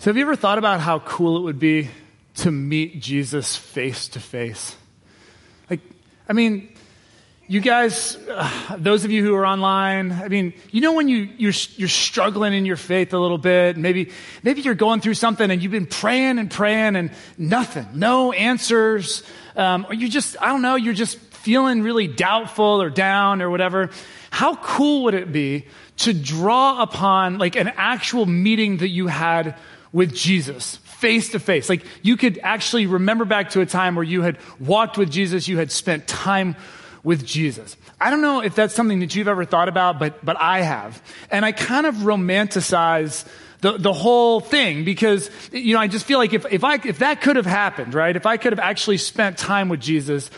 So, have you ever thought about how cool it would be to meet Jesus face to face? Like, I mean, you guys, uh, those of you who are online, I mean, you know when you, you're, you're struggling in your faith a little bit, maybe, maybe you're going through something and you've been praying and praying and nothing, no answers, um, or you just, I don't know, you're just feeling really doubtful or down or whatever. How cool would it be to draw upon like an actual meeting that you had with Jesus face to face? Like you could actually remember back to a time where you had walked with Jesus, you had spent time with Jesus. I don't know if that's something that you've ever thought about, but, but I have. And I kind of romanticize the, the whole thing because, you know, I just feel like if, if I, if that could have happened, right? If I could have actually spent time with Jesus,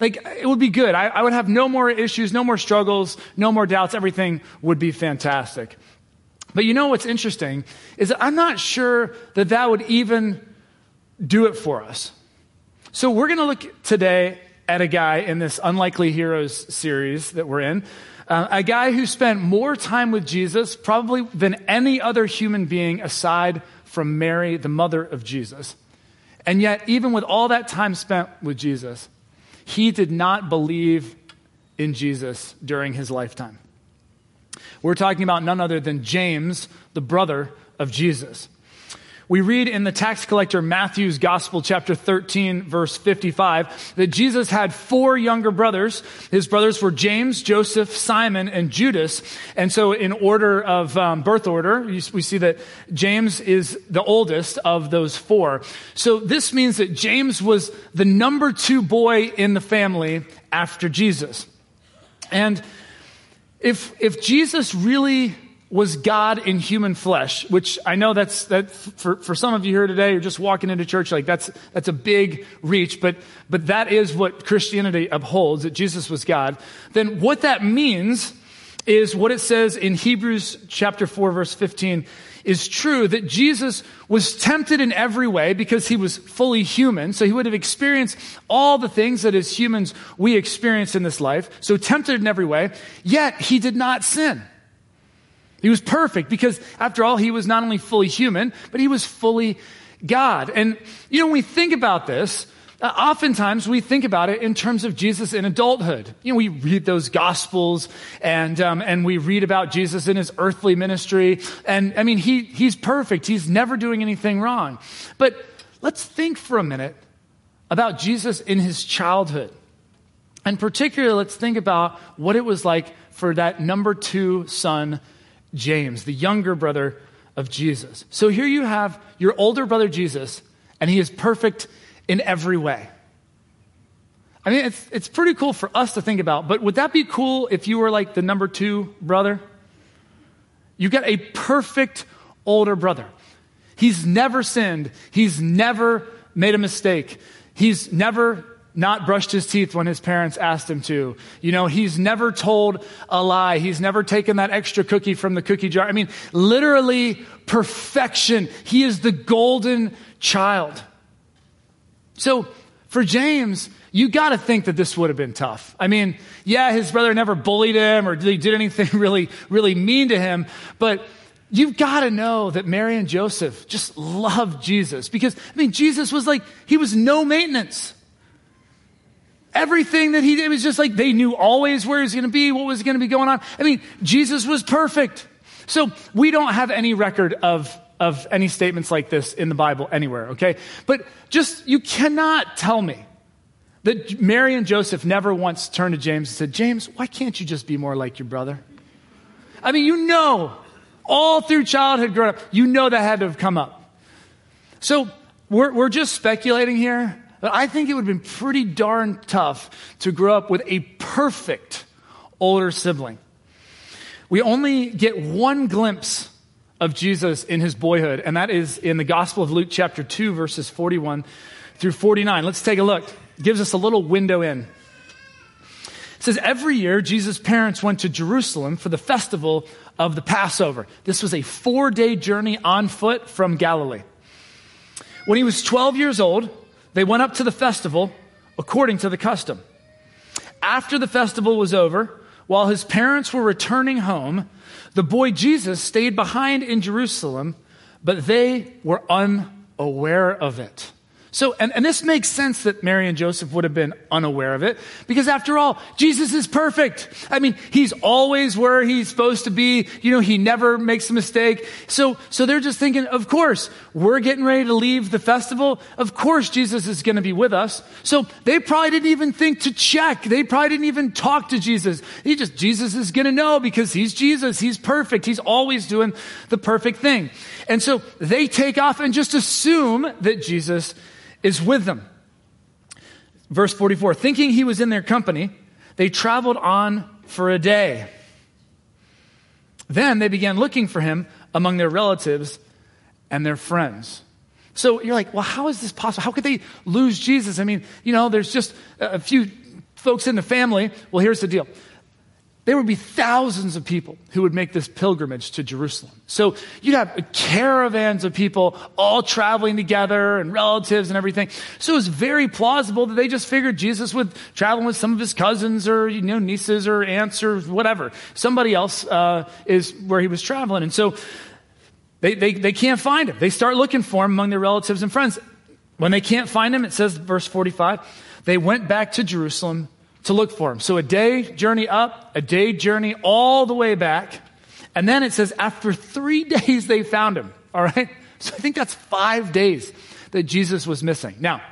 like it would be good. I, I would have no more issues, no more struggles, no more doubts. Everything would be fantastic. But you know what's interesting is that I'm not sure that that would even do it for us. So we're going to look today at a guy in this Unlikely Heroes series that we're in. Uh, a guy who spent more time with Jesus probably than any other human being aside from Mary, the mother of Jesus. And yet, even with all that time spent with Jesus, he did not believe in Jesus during his lifetime. We're talking about none other than James, the brother of Jesus. We read in the tax collector Matthew's Gospel, chapter 13, verse 55, that Jesus had four younger brothers. His brothers were James, Joseph, Simon, and Judas. And so, in order of um, birth order, we see that James is the oldest of those four. So, this means that James was the number two boy in the family after Jesus. And if, if Jesus really was God in human flesh, which I know that's that for, for some of you here today, you're just walking into church, like that's that's a big reach, but but that is what Christianity upholds, that Jesus was God, then what that means is what it says in Hebrews chapter 4, verse 15 is true that Jesus was tempted in every way because he was fully human. So he would have experienced all the things that as humans we experience in this life. So tempted in every way, yet he did not sin. He was perfect because, after all, he was not only fully human, but he was fully God. And, you know, when we think about this, uh, oftentimes we think about it in terms of Jesus in adulthood. You know, we read those gospels and, um, and we read about Jesus in his earthly ministry. And I mean, he, he's perfect. He's never doing anything wrong. But let's think for a minute about Jesus in his childhood. And particularly, let's think about what it was like for that number two son James, the younger brother of Jesus. So here you have your older brother Jesus, and he is perfect in every way. I mean, it's, it's pretty cool for us to think about, but would that be cool if you were like the number two brother? You get a perfect older brother. He's never sinned, he's never made a mistake, he's never not brushed his teeth when his parents asked him to. You know, he's never told a lie. He's never taken that extra cookie from the cookie jar. I mean, literally perfection. He is the golden child. So for James, you got to think that this would have been tough. I mean, yeah, his brother never bullied him or did anything really, really mean to him, but You've got to know that Mary and Joseph just loved Jesus because, I mean, Jesus was like, he was no maintenance. Everything that he did was just like they knew always where he was going to be, what was going to be going on. I mean, Jesus was perfect. So we don't have any record of, of any statements like this in the Bible anywhere, okay? But just, you cannot tell me that Mary and Joseph never once turned to James and said, James, why can't you just be more like your brother? I mean, you know, all through childhood growing up, you know that had to have come up. So we're, we're just speculating here. But I think it would have been pretty darn tough to grow up with a perfect older sibling. We only get one glimpse of Jesus in his boyhood, and that is in the Gospel of Luke, chapter 2, verses 41 through 49. Let's take a look. It gives us a little window in. It says, Every year, Jesus' parents went to Jerusalem for the festival of the Passover. This was a four day journey on foot from Galilee. When he was 12 years old, they went up to the festival according to the custom. After the festival was over, while his parents were returning home, the boy Jesus stayed behind in Jerusalem, but they were unaware of it. So, and, and this makes sense that Mary and Joseph would have been unaware of it because after all, Jesus is perfect. I mean, he's always where he's supposed to be. You know, he never makes a mistake. So, so they're just thinking, of course, we're getting ready to leave the festival. Of course, Jesus is going to be with us. So they probably didn't even think to check. They probably didn't even talk to Jesus. He just, Jesus is going to know because he's Jesus. He's perfect. He's always doing the perfect thing. And so they take off and just assume that Jesus is with them. Verse 44 thinking he was in their company, they traveled on for a day. Then they began looking for him among their relatives and their friends. So you're like, well, how is this possible? How could they lose Jesus? I mean, you know, there's just a few folks in the family. Well, here's the deal there would be thousands of people who would make this pilgrimage to Jerusalem. So you'd have caravans of people all traveling together and relatives and everything. So it was very plausible that they just figured Jesus would travel with some of his cousins or, you know, nieces or aunts or whatever. Somebody else uh, is where he was traveling. And so they, they, they can't find him. They start looking for him among their relatives and friends. When they can't find him, it says, verse 45, they went back to Jerusalem to look for him. So a day journey up, a day journey all the way back. And then it says after three days they found him. All right. So I think that's five days that Jesus was missing. Now,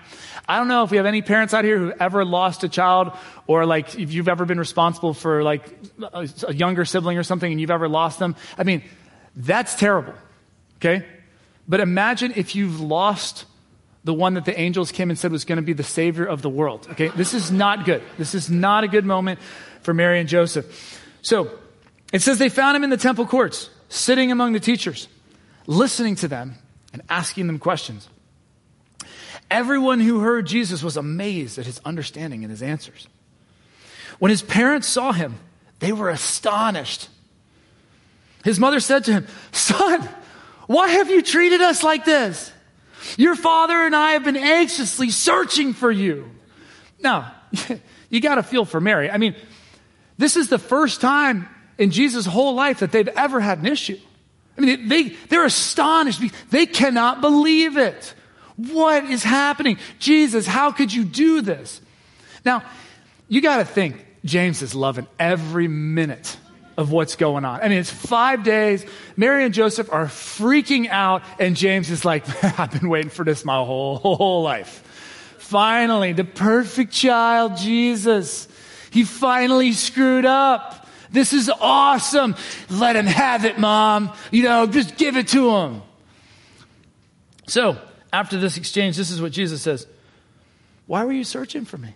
I don't know if we have any parents out here who ever lost a child or like if you've ever been responsible for like a younger sibling or something and you've ever lost them. I mean, that's terrible. Okay. But imagine if you've lost the one that the angels came and said was going to be the savior of the world. Okay, this is not good. This is not a good moment for Mary and Joseph. So it says they found him in the temple courts, sitting among the teachers, listening to them and asking them questions. Everyone who heard Jesus was amazed at his understanding and his answers. When his parents saw him, they were astonished. His mother said to him, Son, why have you treated us like this? Your father and I have been anxiously searching for you. Now, you got to feel for Mary. I mean, this is the first time in Jesus' whole life that they've ever had an issue. I mean, they, they're astonished. They cannot believe it. What is happening? Jesus, how could you do this? Now, you got to think James is loving every minute of what's going on. I mean, it's five days. Mary and Joseph are freaking out, and James is like, I've been waiting for this my whole, whole life. Finally, the perfect child, Jesus. He finally screwed up. This is awesome. Let him have it, mom. You know, just give it to him. So, after this exchange, this is what Jesus says Why were you searching for me?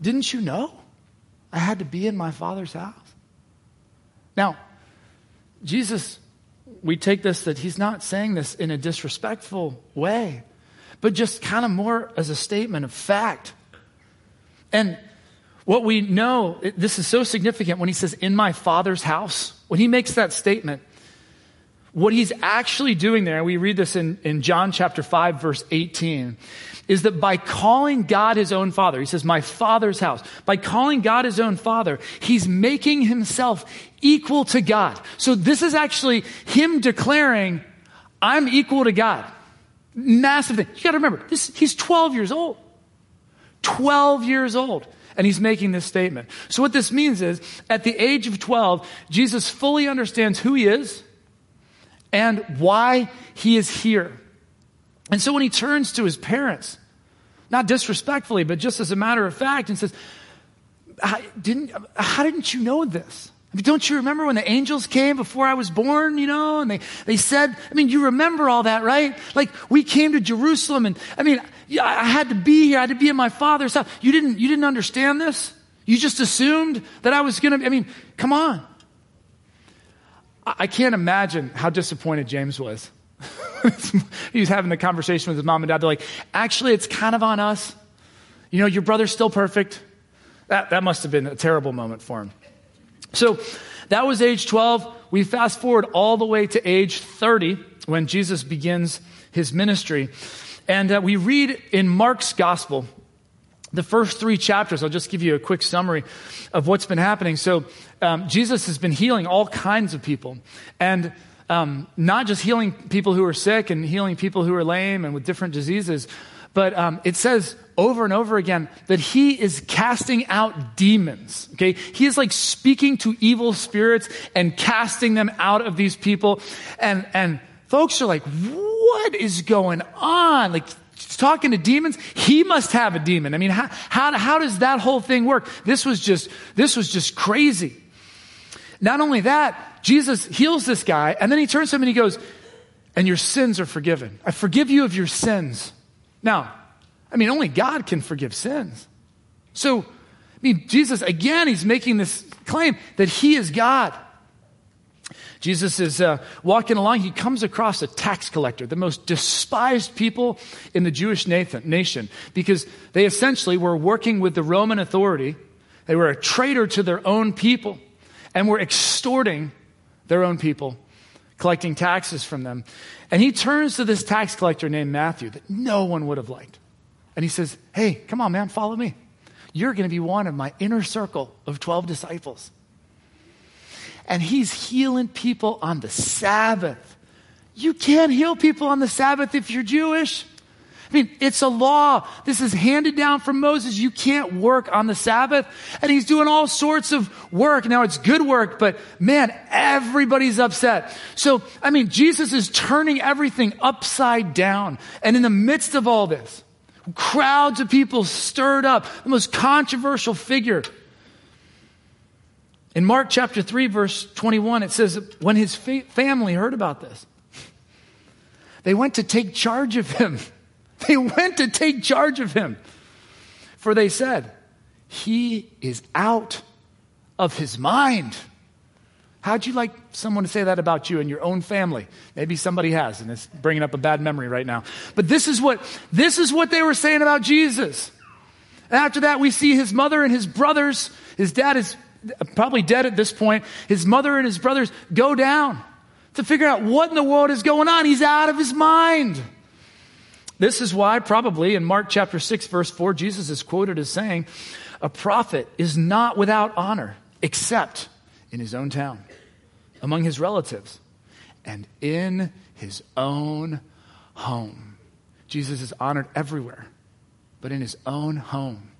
Didn't you know I had to be in my father's house? Now, Jesus, we take this that he's not saying this in a disrespectful way, but just kind of more as a statement of fact. And what we know, this is so significant when he says, in my father's house. When he makes that statement, what he's actually doing there, and we read this in, in John chapter 5, verse 18, is that by calling God his own father, he says, my father's house, by calling God his own father, he's making himself equal to God. So this is actually him declaring, I'm equal to God. Massive thing. You gotta remember, this, he's 12 years old. 12 years old. And he's making this statement. So what this means is, at the age of 12, Jesus fully understands who he is and why he is here. And so when he turns to his parents, not disrespectfully, but just as a matter of fact, and says, didn't, How didn't you know this? I mean, don't you remember when the angels came before I was born, you know, and they, they said, I mean, you remember all that, right? Like, we came to Jerusalem and, I mean, I had to be here. I had to be in my father's house. You didn't, you didn't understand this? You just assumed that I was going to, I mean, come on. I can't imagine how disappointed James was he was having the conversation with his mom and dad. They're like, actually, it's kind of on us. You know, your brother's still perfect. That, that must have been a terrible moment for him. So that was age 12. We fast forward all the way to age 30 when Jesus begins his ministry. And uh, we read in Mark's gospel, the first three chapters. I'll just give you a quick summary of what's been happening. So, um, Jesus has been healing all kinds of people. And um, not just healing people who are sick and healing people who are lame and with different diseases, but um, it says over and over again that he is casting out demons. Okay, he is like speaking to evil spirits and casting them out of these people, and and folks are like, what is going on? Like talking to demons. He must have a demon. I mean how, how, how does that whole thing work? This was just this was just crazy. Not only that jesus heals this guy and then he turns to him and he goes and your sins are forgiven. I forgive you of your sins. Now i mean only god can forgive sins. So i mean jesus again he's making this claim that he is god Jesus is uh, walking along. He comes across a tax collector, the most despised people in the Jewish nation, because they essentially were working with the Roman authority. They were a traitor to their own people and were extorting their own people, collecting taxes from them. And he turns to this tax collector named Matthew that no one would have liked. And he says, Hey, come on, man, follow me. You're going to be one of my inner circle of 12 disciples and he's healing people on the Sabbath. You can't heal people on the Sabbath if you're Jewish. I mean, it's a law. This is handed down from Moses. You can't work on the Sabbath. And he's doing all sorts of work. Now it's good work, but man, everybody's upset. So, I mean, Jesus is turning everything upside down. And in the midst of all this, crowds of people stirred up, the most controversial figure in Mark chapter 3, verse 21, it says, when his fa- family heard about this, they went to take charge of him. They went to take charge of him. For they said, He is out of his mind. How'd you like someone to say that about you and your own family? Maybe somebody has, and it's bringing up a bad memory right now. But this is what, this is what they were saying about Jesus. After that, we see his mother and his brothers. His dad is probably dead at this point, his mother and his brothers go down to figure out what in the world is going on. He's out of his mind. This is why, probably in Mark chapter 6, verse 4, Jesus is quoted as saying, A prophet is not without honor except in his own town, among his relatives, and in his own home. Jesus is honored everywhere, but in his own home.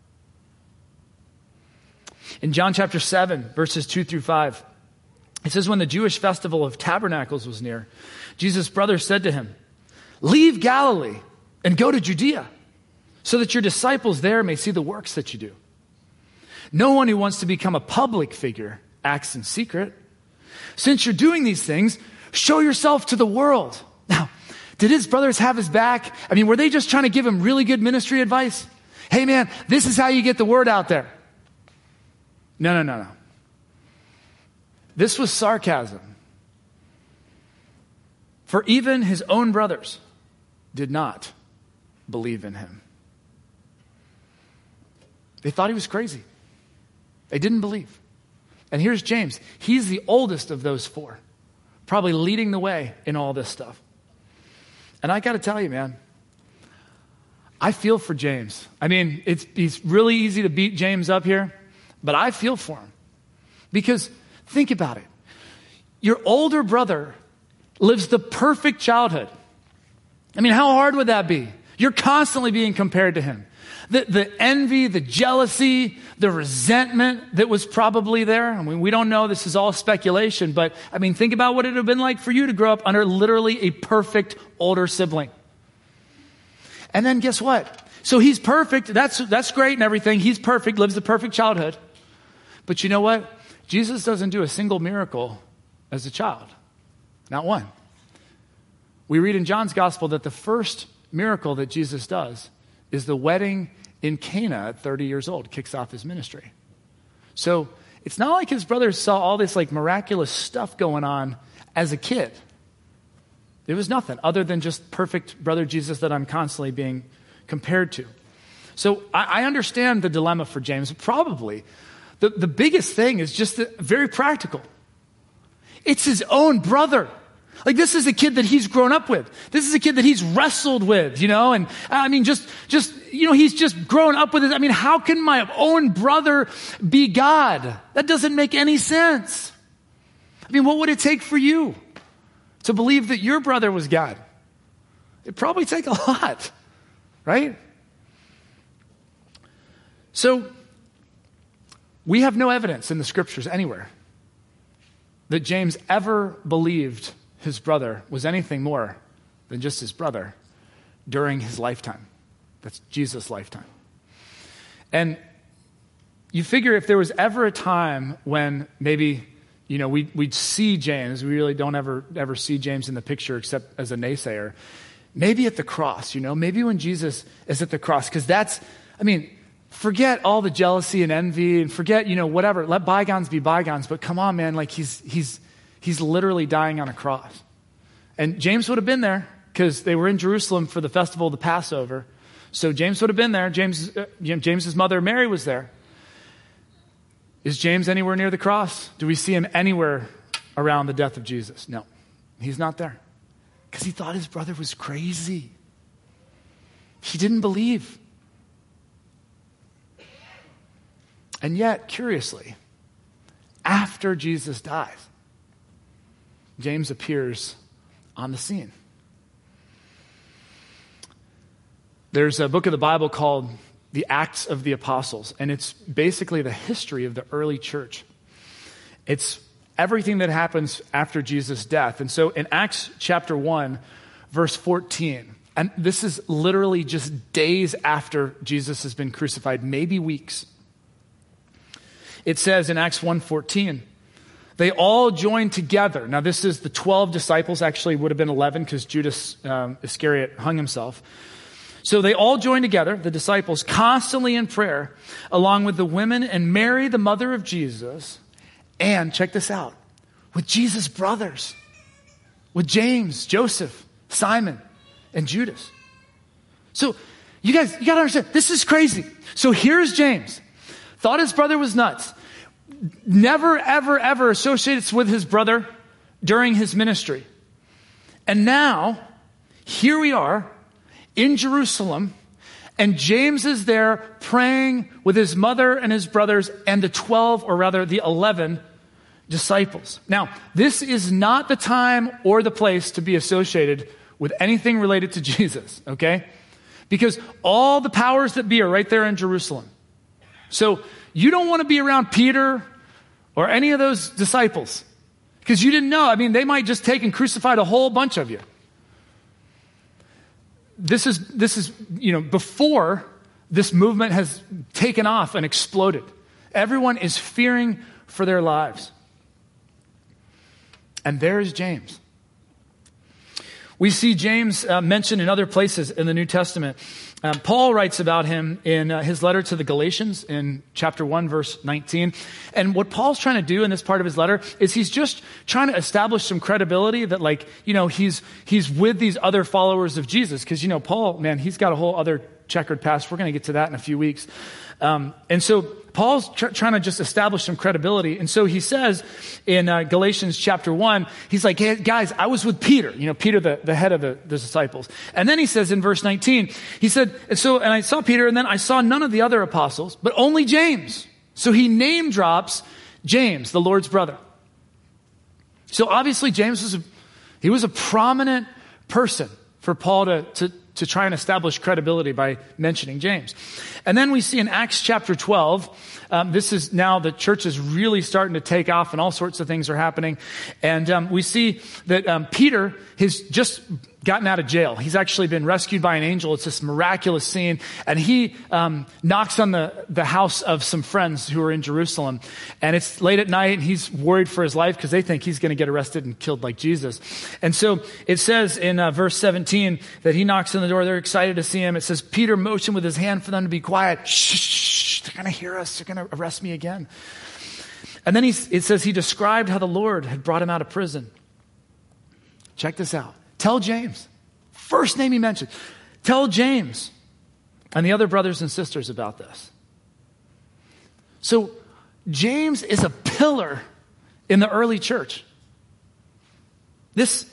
In John chapter 7, verses 2 through 5, it says, When the Jewish festival of tabernacles was near, Jesus' brother said to him, Leave Galilee and go to Judea, so that your disciples there may see the works that you do. No one who wants to become a public figure acts in secret. Since you're doing these things, show yourself to the world. Now, did his brothers have his back? I mean, were they just trying to give him really good ministry advice? Hey man, this is how you get the word out there. No, no, no, no. This was sarcasm. For even his own brothers did not believe in him. They thought he was crazy. They didn't believe. And here's James. He's the oldest of those four, probably leading the way in all this stuff. And I got to tell you, man, I feel for James. I mean, it's, it's really easy to beat James up here. But I feel for him. Because think about it. Your older brother lives the perfect childhood. I mean, how hard would that be? You're constantly being compared to him. The, the envy, the jealousy, the resentment that was probably there. I mean, we don't know. This is all speculation. But I mean, think about what it would have been like for you to grow up under literally a perfect older sibling. And then guess what? So he's perfect. That's, that's great and everything. He's perfect, lives the perfect childhood. But you know what? Jesus doesn't do a single miracle as a child, not one. We read in John's gospel that the first miracle that Jesus does is the wedding in Cana at 30 years old, kicks off his ministry. So it's not like his brothers saw all this like miraculous stuff going on as a kid. It was nothing other than just perfect brother Jesus that I'm constantly being compared to. So I, I understand the dilemma for James, probably the, the biggest thing is just the, very practical. It's his own brother. Like this is a kid that he's grown up with. This is a kid that he's wrestled with, you know, and uh, I mean, just, just, you know, he's just grown up with it. I mean, how can my own brother be God? That doesn't make any sense. I mean, what would it take for you to believe that your brother was God. It'd probably take a lot, right? So, we have no evidence in the scriptures anywhere that James ever believed his brother was anything more than just his brother during his lifetime. That's Jesus' lifetime. And you figure if there was ever a time when maybe, you know, we'd, we'd see James, we really don't ever, ever see James in the picture except as a naysayer, maybe at the cross, you know, maybe when Jesus is at the cross, because that's, I mean, forget all the jealousy and envy and forget, you know, whatever. Let bygones be bygones. But come on, man, like he's, he's, he's literally dying on a cross. And James would have been there because they were in Jerusalem for the festival of the Passover. So James would have been there. James, uh, James's mother Mary was there. Is James anywhere near the cross? Do we see him anywhere around the death of Jesus? No, he's not there because he thought his brother was crazy. He didn't believe. And yet, curiously, after Jesus dies, James appears on the scene. There's a book of the Bible called The Acts of the Apostles, and it's basically the history of the early church. It's everything that happens after Jesus' death. And so in Acts chapter 1, verse 14, and this is literally just days after Jesus has been crucified, maybe weeks. It says in Acts 1:14, they all joined together. Now, this is the 12 disciples, actually, would have been 11 because Judas um, Iscariot hung himself. So they all joined together, the disciples, constantly in prayer, along with the women and Mary, the mother of Jesus, and check this out, with Jesus' brothers, with James, Joseph, Simon, and Judas. So you guys, you gotta understand, this is crazy. So here's James. Thought his brother was nuts. Never, ever, ever associates with his brother during his ministry. And now, here we are in Jerusalem, and James is there praying with his mother and his brothers and the 12, or rather the 11 disciples. Now, this is not the time or the place to be associated with anything related to Jesus, okay? Because all the powers that be are right there in Jerusalem. So you don't want to be around Peter or any of those disciples because you didn't know. I mean, they might just take and crucify a whole bunch of you. This is, this is, you know, before this movement has taken off and exploded. Everyone is fearing for their lives. And there is James. We see James uh, mentioned in other places in the New Testament. Um, Paul writes about him in uh, his letter to the Galatians in chapter 1, verse 19. And what Paul's trying to do in this part of his letter is he's just trying to establish some credibility that, like, you know, he's, he's with these other followers of Jesus. Because, you know, Paul, man, he's got a whole other checkered past. We're going to get to that in a few weeks. Um, and so Paul's tr- trying to just establish some credibility. And so he says in uh, Galatians chapter 1, he's like, hey, guys, I was with Peter, you know, Peter, the, the head of the, the disciples. And then he says in verse 19, he said, and so, and I saw Peter, and then I saw none of the other apostles, but only James. So he name drops James, the Lord's brother. So obviously, James was a, he was a prominent person for Paul to, to, to try and establish credibility by mentioning James. And then we see in Acts chapter 12, um, this is now the church is really starting to take off and all sorts of things are happening. And um, we see that um, Peter has just gotten out of jail. He's actually been rescued by an angel. It's this miraculous scene. And he um, knocks on the, the house of some friends who are in Jerusalem. And it's late at night and he's worried for his life because they think he's going to get arrested and killed like Jesus. And so it says in uh, verse 17 that he knocks on the door. They're excited to see him. It says, Peter motioned with his hand for them to be quiet. Shh, shh, shh. They're going to hear us. They're going to arrest me again. And then he, it says he described how the Lord had brought him out of prison. Check this out. Tell James. First name he mentioned. Tell James and the other brothers and sisters about this. So, James is a pillar in the early church. This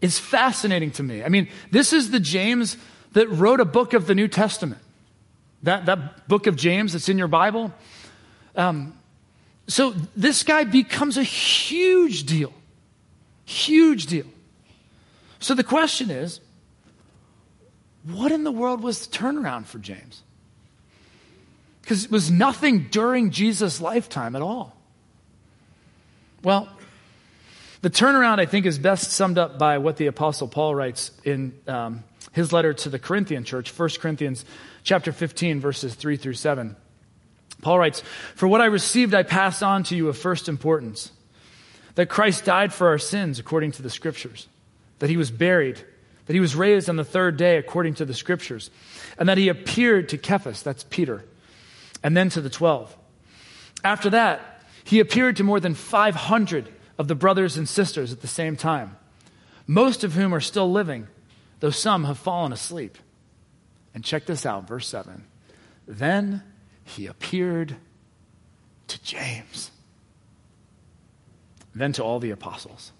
is fascinating to me. I mean, this is the James that wrote a book of the New Testament. That, that book of James that's in your Bible. Um, so, this guy becomes a huge deal. Huge deal. So the question is what in the world was the turnaround for James? Because it was nothing during Jesus' lifetime at all. Well, the turnaround, I think, is best summed up by what the Apostle Paul writes in um, his letter to the Corinthian church, 1 Corinthians chapter 15, verses 3 through 7. Paul writes, For what I received, I passed on to you of first importance that Christ died for our sins according to the Scriptures, that he was buried, that he was raised on the third day according to the Scriptures, and that he appeared to Cephas, that's Peter, and then to the twelve. After that, he appeared to more than 500 of the brothers and sisters at the same time, most of whom are still living, though some have fallen asleep. And check this out, verse 7. Then he appeared to James, then to all the apostles.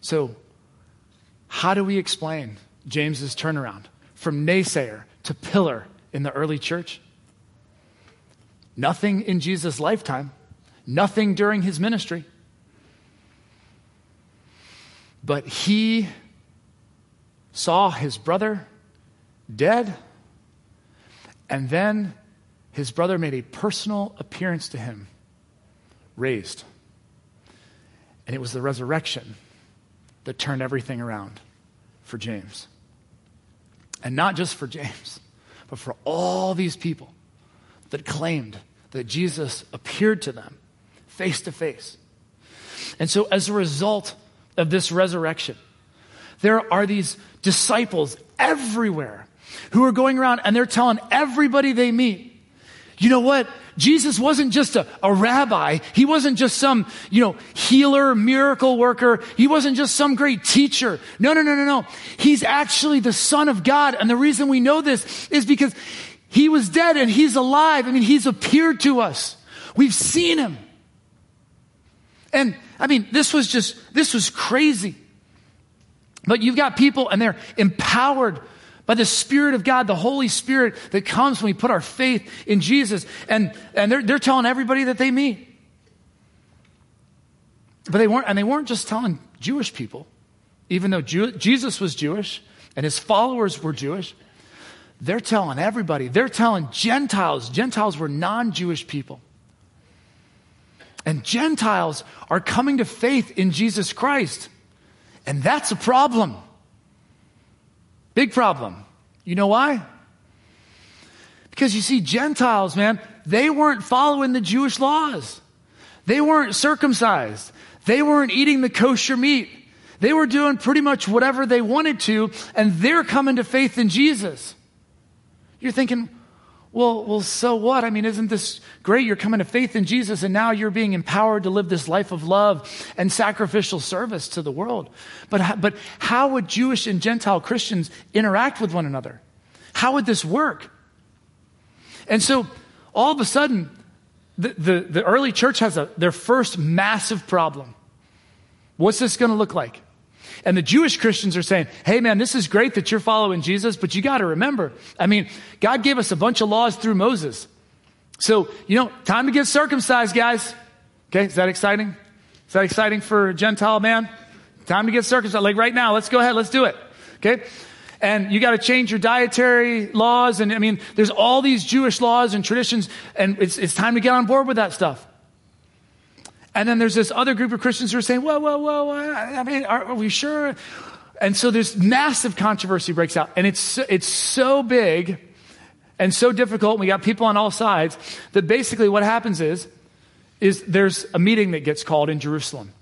So, how do we explain James's turnaround from naysayer to pillar in the early church? Nothing in Jesus' lifetime, nothing during his ministry. But he saw his brother dead, and then his brother made a personal appearance to him, raised. And it was the resurrection that turned everything around for James. And not just for James, but for all these people that claimed that Jesus appeared to them face to face. And so, as a result of this resurrection, there are these disciples everywhere who are going around and they're telling everybody they meet you know what? Jesus wasn't just a, a, rabbi. He wasn't just some, you know, healer, miracle worker. He wasn't just some great teacher. No, no, no, no, no. He's actually the son of God. And the reason we know this is because he was dead and he's alive. I mean, he's appeared to us. We've seen him. And I mean, this was just, this was crazy. But you've got people and they're empowered by the Spirit of God, the Holy Spirit that comes when we put our faith in Jesus. And, and they're, they're telling everybody that they meet. But they weren't, and they weren't just telling Jewish people, even though Jew, Jesus was Jewish and his followers were Jewish. They're telling everybody. They're telling Gentiles. Gentiles were non Jewish people. And Gentiles are coming to faith in Jesus Christ. And that's a problem. Big problem. You know why? Because you see, Gentiles, man, they weren't following the Jewish laws. They weren't circumcised. They weren't eating the kosher meat. They were doing pretty much whatever they wanted to, and they're coming to faith in Jesus. You're thinking, well, well, so what? I mean, isn't this great? You're coming to faith in Jesus, and now you're being empowered to live this life of love and sacrificial service to the world. But, but how would Jewish and Gentile Christians interact with one another? How would this work? And so, all of a sudden, the, the, the early church has a, their first massive problem. What's this going to look like? And the Jewish Christians are saying, hey man, this is great that you're following Jesus, but you got to remember, I mean, God gave us a bunch of laws through Moses. So, you know, time to get circumcised, guys. Okay, is that exciting? Is that exciting for a Gentile man? Time to get circumcised. Like right now, let's go ahead, let's do it. Okay? And you got to change your dietary laws. And I mean, there's all these Jewish laws and traditions, and it's, it's time to get on board with that stuff. And then there's this other group of Christians who are saying, whoa, whoa, whoa, I mean, are, are we sure? And so this massive controversy breaks out. And it's, it's so big and so difficult. We got people on all sides that basically what happens is, is there's a meeting that gets called in Jerusalem.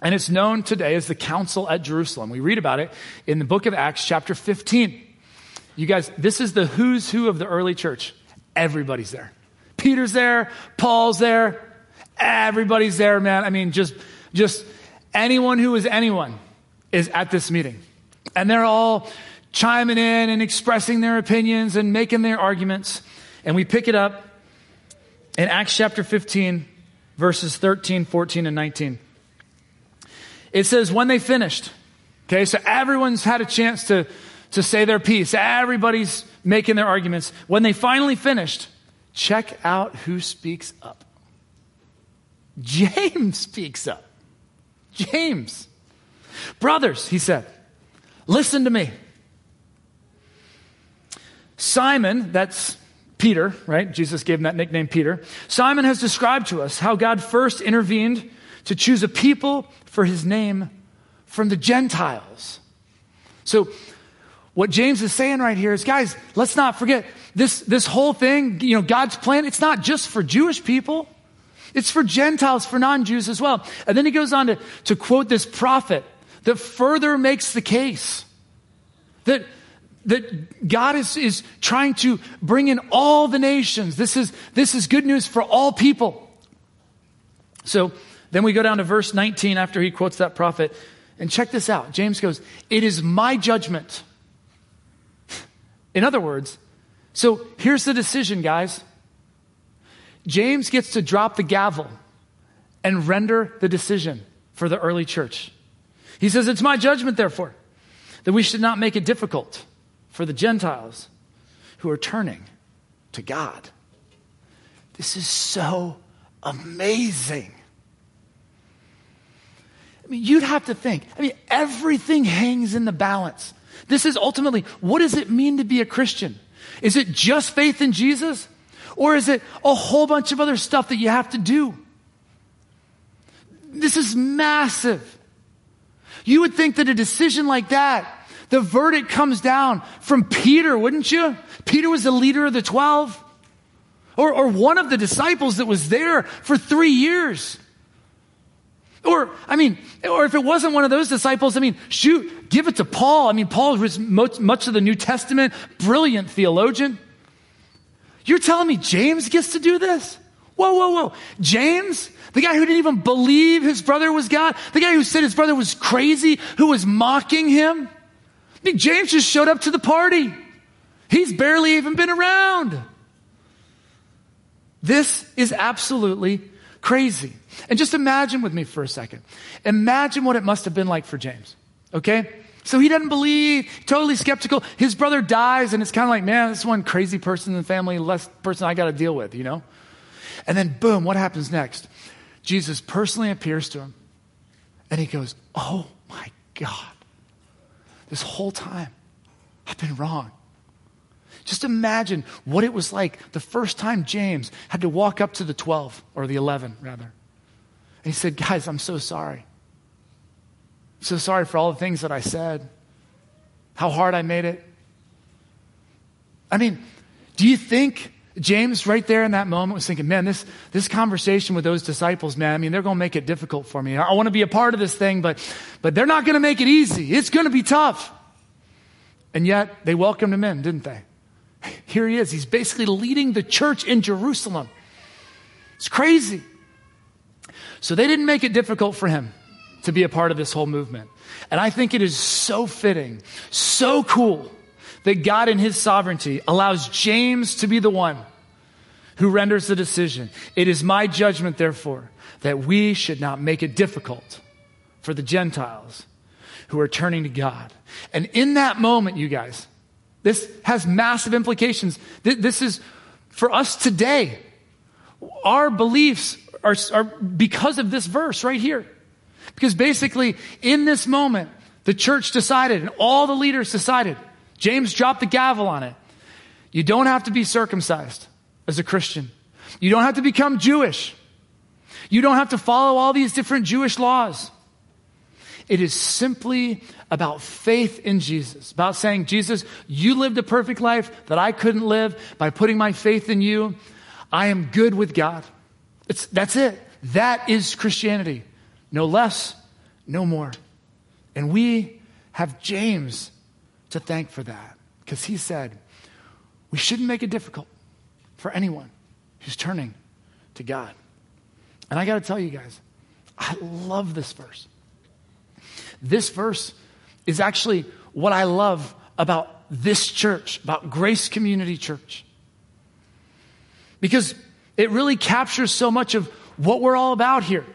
And it's known today as the Council at Jerusalem. We read about it in the book of Acts, chapter 15. You guys, this is the who's who of the early church. Everybody's there. Peter's there, Paul's there, Everybody's there, man. I mean, just, just anyone who is anyone is at this meeting. And they're all chiming in and expressing their opinions and making their arguments. And we pick it up in Acts chapter 15, verses 13, 14, and 19. It says, when they finished, okay, so everyone's had a chance to, to say their piece. Everybody's making their arguments. When they finally finished, check out who speaks up. James speaks up. James. Brothers, he said, Listen to me. Simon, that's Peter, right? Jesus gave him that nickname, Peter. Simon has described to us how God first intervened to choose a people for his name from the Gentiles. So, what James is saying right here is, guys, let's not forget this, this whole thing, you know, God's plan, it's not just for Jewish people. It's for Gentiles, for non-Jews as well. And then he goes on to, to quote this prophet that further makes the case that, that God is, is trying to bring in all the nations. This is, this is good news for all people. So then we go down to verse 19 after he quotes that prophet. And check this out. James goes, It is my judgment. In other words, so here's the decision, guys. James gets to drop the gavel and render the decision for the early church. He says, It's my judgment, therefore, that we should not make it difficult for the Gentiles who are turning to God. This is so amazing. I mean, you'd have to think. I mean, everything hangs in the balance. This is ultimately what does it mean to be a Christian? Is it just faith in Jesus? Or is it a whole bunch of other stuff that you have to do? This is massive. You would think that a decision like that, the verdict comes down from Peter, wouldn't you? Peter was the leader of the 12. Or, or one of the disciples that was there for three years. Or, I mean, or if it wasn't one of those disciples, I mean, shoot, give it to Paul. I mean, Paul was much, much of the New Testament, brilliant theologian. You're telling me James gets to do this? Whoa, whoa, whoa. James, the guy who didn't even believe his brother was God, the guy who said his brother was crazy, who was mocking him. I mean, James just showed up to the party. He's barely even been around. This is absolutely crazy. And just imagine with me for a second. Imagine what it must have been like for James. Okay? So he doesn't believe, totally skeptical. His brother dies, and it's kind of like, man, this one crazy person in the family, less person I got to deal with, you know? And then, boom, what happens next? Jesus personally appears to him, and he goes, Oh my God, this whole time, I've been wrong. Just imagine what it was like the first time James had to walk up to the 12, or the 11, rather. And he said, Guys, I'm so sorry so sorry for all the things that I said, how hard I made it. I mean, do you think James, right there in that moment, was thinking, man, this, this conversation with those disciples, man, I mean, they're going to make it difficult for me. I want to be a part of this thing, but, but they're not going to make it easy. It's going to be tough. And yet, they welcomed him in, didn't they? Here he is. He's basically leading the church in Jerusalem. It's crazy. So they didn't make it difficult for him to be a part of this whole movement. And I think it is so fitting, so cool that God in his sovereignty allows James to be the one who renders the decision. It is my judgment, therefore, that we should not make it difficult for the Gentiles who are turning to God. And in that moment, you guys, this has massive implications. This is for us today. Our beliefs are, are because of this verse right here. Because basically, in this moment, the church decided and all the leaders decided, James dropped the gavel on it. You don't have to be circumcised as a Christian. You don't have to become Jewish. You don't have to follow all these different Jewish laws. It is simply about faith in Jesus, about saying, Jesus, you lived a perfect life that I couldn't live by putting my faith in you. I am good with God. It's, that's it. That is Christianity. No less, no more. And we have James to thank for that because he said, we shouldn't make it difficult for anyone who's turning to God. And I got to tell you guys, I love this verse. This verse is actually what I love about this church, about Grace Community Church. Because it really captures so much of what we're all about here.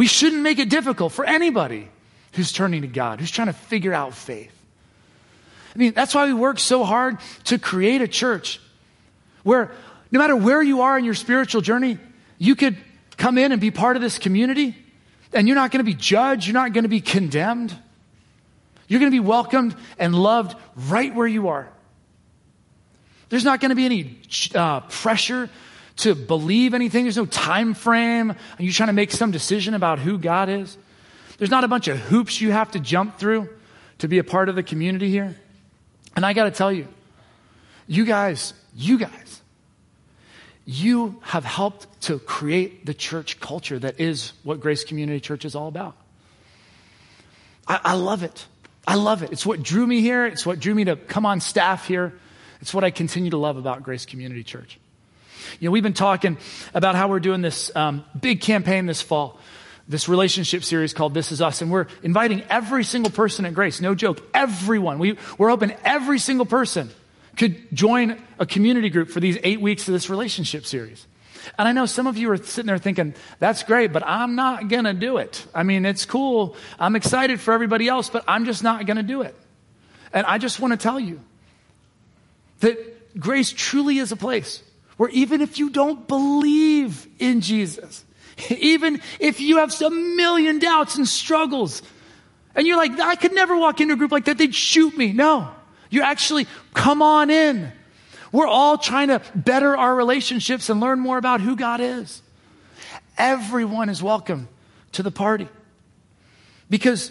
We shouldn't make it difficult for anybody who's turning to God, who's trying to figure out faith. I mean, that's why we work so hard to create a church where no matter where you are in your spiritual journey, you could come in and be part of this community and you're not going to be judged, you're not going to be condemned. You're going to be welcomed and loved right where you are. There's not going to be any uh, pressure to believe anything. There's no time frame. Are you trying to make some decision about who God is? There's not a bunch of hoops you have to jump through to be a part of the community here. And I got to tell you, you guys, you guys, you have helped to create the church culture that is what Grace Community Church is all about. I, I love it. I love it. It's what drew me here. It's what drew me to come on staff here. It's what I continue to love about Grace Community Church. You know, we've been talking about how we're doing this um, big campaign this fall, this relationship series called This Is Us, and we're inviting every single person at Grace. No joke, everyone. We, we're hoping every single person could join a community group for these eight weeks of this relationship series. And I know some of you are sitting there thinking, that's great, but I'm not going to do it. I mean, it's cool. I'm excited for everybody else, but I'm just not going to do it. And I just want to tell you that grace truly is a place where even if you don't believe in Jesus, even if you have some million doubts and struggles, and you're like, I could never walk into a group like that, they'd shoot me. No. You actually come on in. We're all trying to better our relationships and learn more about who God is. Everyone is welcome to the party because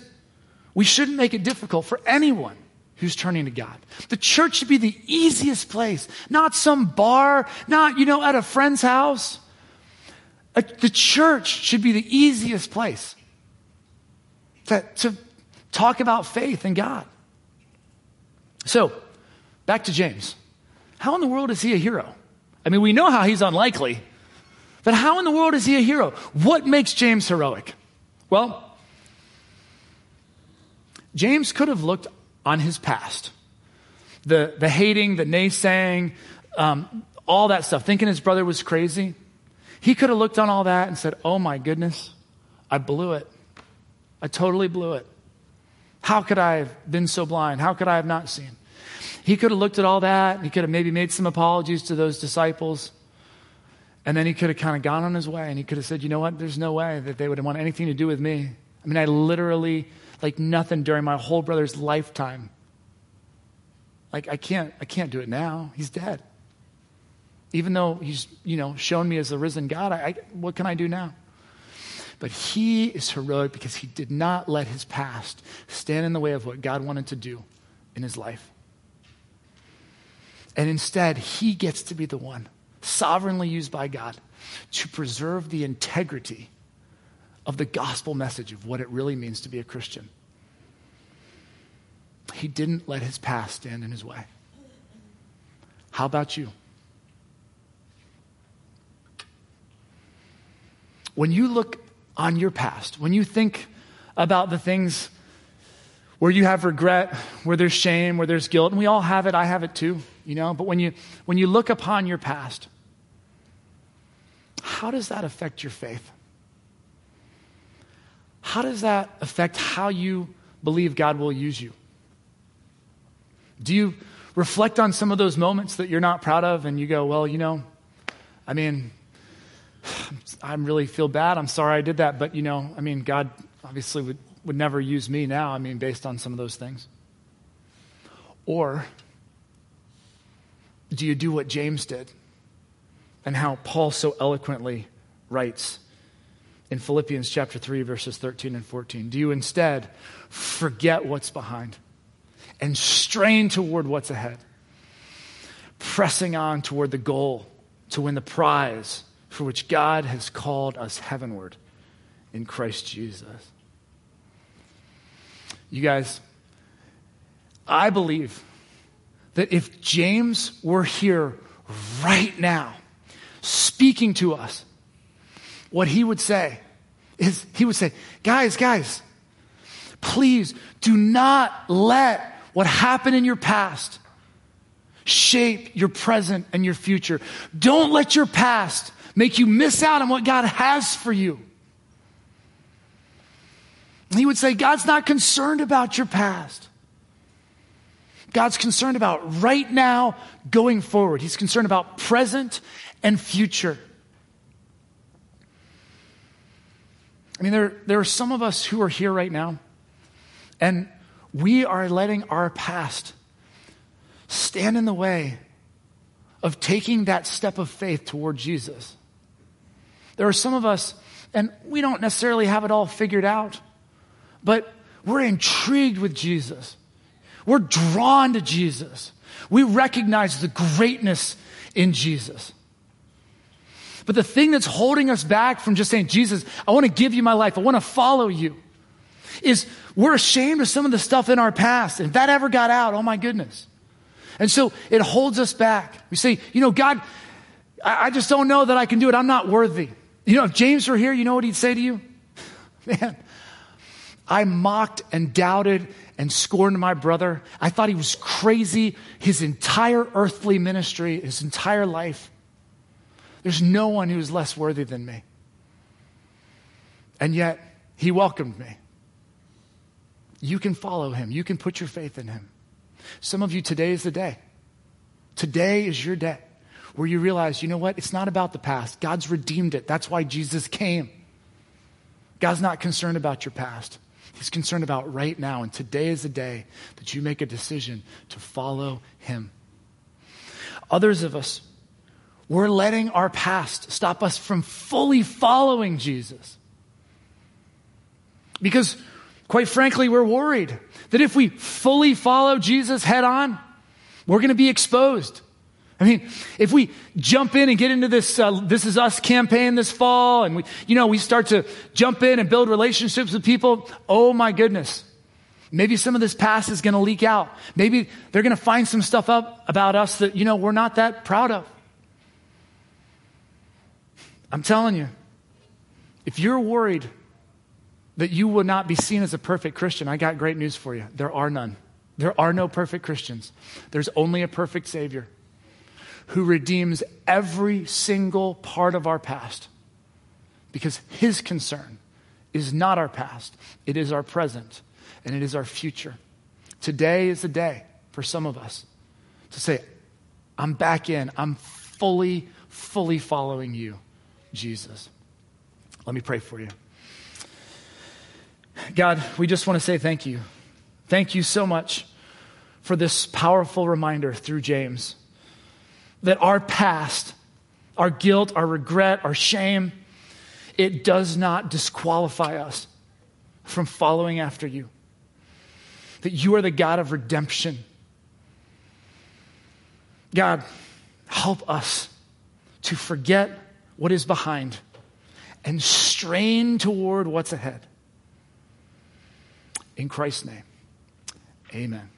we shouldn't make it difficult for anyone who's turning to God. The church should be the easiest place, not some bar, not, you know, at a friend's house. the church should be the easiest place to, to talk about faith and God. So, back to James. How in the world is he a hero? I mean, we know how he's unlikely, but how in the world is he a hero? What makes James heroic? Well, James could have looked on his past. The, the hating, the naysaying, um, all that stuff, thinking his brother was crazy. He could have looked on all that and said, Oh my goodness, I blew it. I totally blew it. How could I have been so blind? How could I have not seen? He could have looked at all that. He could have maybe made some apologies to those disciples. And then he could have kind of gone on his way and he could have said, You know what? There's no way that they would want anything to do with me. I mean, I literally like nothing during my whole brother's lifetime. Like I can't I can't do it now. He's dead. Even though he's, you know, shown me as the risen God, I, I, what can I do now? But he is heroic because he did not let his past stand in the way of what God wanted to do in his life. And instead, he gets to be the one, sovereignly used by God, to preserve the integrity of the gospel message of what it really means to be a Christian. He didn't let his past stand in his way. How about you? When you look on your past, when you think about the things where you have regret, where there's shame, where there's guilt, and we all have it, I have it too, you know, but when you when you look upon your past, how does that affect your faith? How does that affect how you believe God will use you? Do you reflect on some of those moments that you're not proud of and you go, well, you know, I mean, I really feel bad. I'm sorry I did that. But, you know, I mean, God obviously would, would never use me now. I mean, based on some of those things. Or do you do what James did and how Paul so eloquently writes in Philippians chapter 3, verses 13 and 14? Do you instead forget what's behind and strain toward what's ahead, pressing on toward the goal to win the prize for which God has called us heavenward in Christ Jesus? You guys, I believe that if James were here right now, speaking to us, what he would say is he would say, guys, guys, please do not let what happened in your past shape your present and your future. Don't let your past make you miss out on what God has for you. He would say, God's not concerned about your past. God's concerned about right now going forward. He's concerned about present and future. I mean, there, there are some of us who are here right now, and we are letting our past stand in the way of taking that step of faith toward Jesus. There are some of us, and we don't necessarily have it all figured out, but we're intrigued with Jesus. We're drawn to Jesus. We recognize the greatness in Jesus. But the thing that's holding us back from just saying, Jesus, I want to give you my life, I want to follow you, is we're ashamed of some of the stuff in our past. And if that ever got out, oh my goodness. And so it holds us back. We say, you know, God, I, I just don't know that I can do it. I'm not worthy. You know, if James were here, you know what he'd say to you? Man, I mocked and doubted and scorned my brother. I thought he was crazy his entire earthly ministry, his entire life. There's no one who is less worthy than me. And yet, he welcomed me. You can follow him, you can put your faith in him. Some of you, today is the day. Today is your day where you realize, you know what? It's not about the past. God's redeemed it. That's why Jesus came. God's not concerned about your past. He's concerned about right now. And today is the day that you make a decision to follow Him. Others of us, we're letting our past stop us from fully following Jesus. Because, quite frankly, we're worried that if we fully follow Jesus head on, we're going to be exposed. I mean, if we jump in and get into this uh, "This Is Us" campaign this fall, and we, you know, we start to jump in and build relationships with people, oh my goodness, maybe some of this past is going to leak out. Maybe they're going to find some stuff up about us that you know we're not that proud of. I'm telling you, if you're worried that you will not be seen as a perfect Christian, I got great news for you. There are none. There are no perfect Christians. There's only a perfect Savior who redeems every single part of our past. Because his concern is not our past, it is our present, and it is our future. Today is the day for some of us to say, I'm back in, I'm fully, fully following you, Jesus. Let me pray for you. God, we just want to say thank you. Thank you so much for this powerful reminder through James that our past, our guilt, our regret, our shame, it does not disqualify us from following after you. That you are the God of redemption. God, help us to forget what is behind and strain toward what's ahead. In Christ's name, amen.